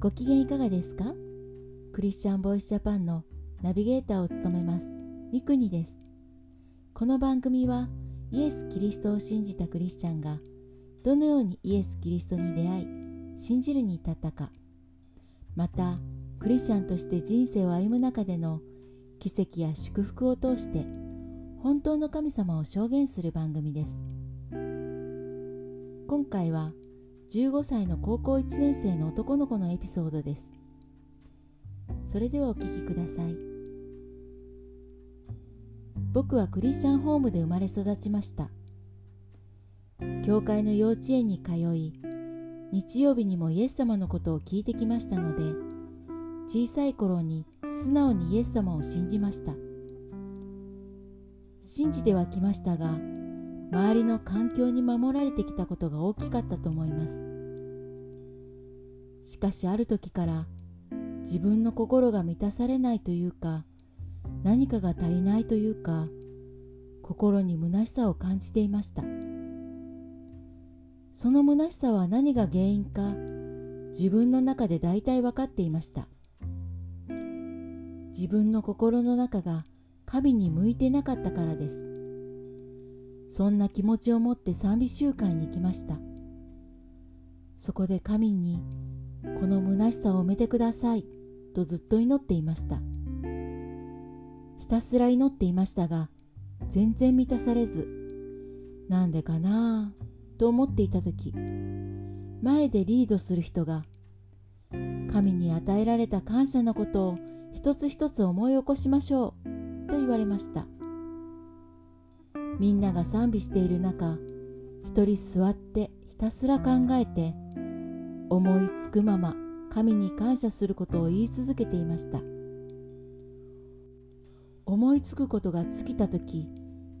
ご機嫌いかがですか？クリスチャンボイスジャパンのナビゲーターを務めます。ミクニです。この番組はイエス・キリストを信じたクリスチャンがどのようにイエス・キリストに出会い信じるに至ったかまたクリスチャンとして人生を歩む中での奇跡や祝福を通して本当の神様を証言する番組です。今回は15歳の高校1年生の男の子のエピソードです。それではお聞きください。僕はクリスチャンホームで生まれ育ちました。教会の幼稚園に通い日曜日にもイエス様のことを聞いてきましたので小さい頃に素直にイエス様を信じました。信じてはきましたが周りの環境に守られてきたことが大きかったと思います。しかしある時から自分の心が満たされないというか何かが足りないというか心に虚しさを感じていました。その虚しさは何が原因か自分の中で大体分かっていました。自分の心の中が神に向いてなかったからです。そんな気持ちを持って賛美集会に行きました。そこで神にこの虚しさを埋めてくださいとずっと祈っていました。ひたすら祈っていましたが全然満たされずなんでかな？ぁと思っていた時前でリードする人が神に与えられた感謝のことを一つ一つ思い起こしましょうと言われました。みんなが賛美している中一人座ってひたすら考えて思いつくまま神に感謝することを言い続けていました。思いつくことが尽きた時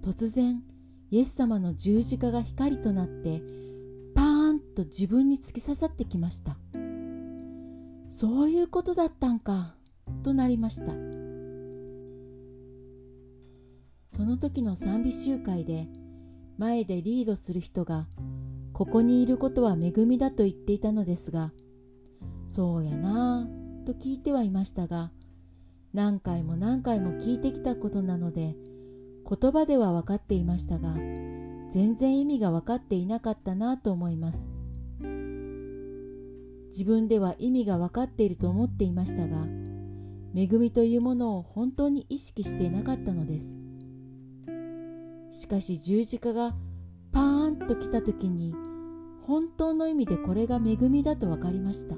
突然イエス様の十字架が光となってパーンと自分に突き刺さってきました。そういうことだったんかとなりました。その時の賛美集会で前でリードする人がここにいることは恵みだと言っていたのですがそうやなぁと聞いてはいましたが何回も何回も聞いてきたことなので言葉では分かっていましたが全然意味が分かっていなかったなと思います。自分では意味が分かっていると思っていましたが恵みというものを本当に意識していなかったのです。しかし十字架がパーンと来た時に本当の意味でこれが恵みだと分かりました。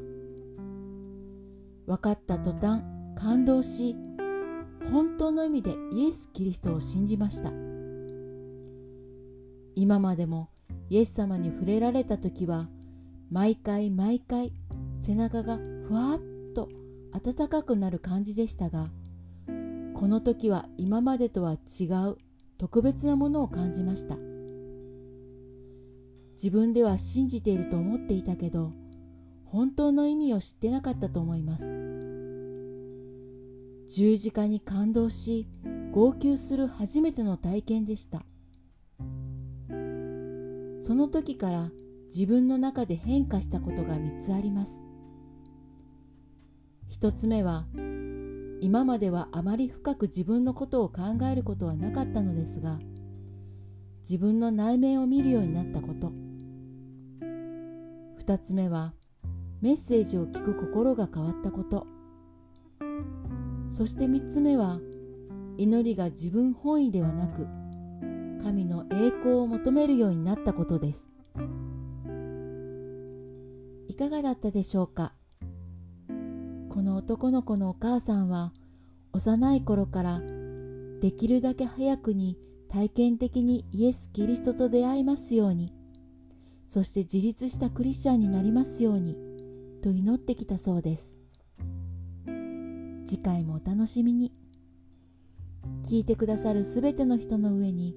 分かった途端感動し本当の意味でイエス・キリストを信じました。今までもイエス様に触れられた時は毎回毎回背中がふわっと暖かくなる感じでしたがこの時は今までとは違う特別なものを感じました。自分では信じていると思っていたけど本当の意味を知ってなかったと思います。十字架に感動し号泣する初めての体験でした。その時から自分の中で変化したことが3つあります。1つ目は今まではあまり深く自分のことを考えることはなかったのですが自分の内面を見るようになったこと。2つ目はメッセージを聞く心が変わったこと。そして3つ目は祈りが自分本位ではなく神の栄光を求めるようになったことです。いかがだったでしょうか？この男の子のお母さんは幼い頃からできるだけ早くに体験的にイエス・キリストと出会いますようにそして自立したクリスチャンになりますようにと祈ってきたそうです次回もお楽しみに聞いてくださるすべての人の上に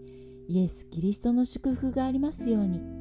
イエス・キリストの祝福がありますように。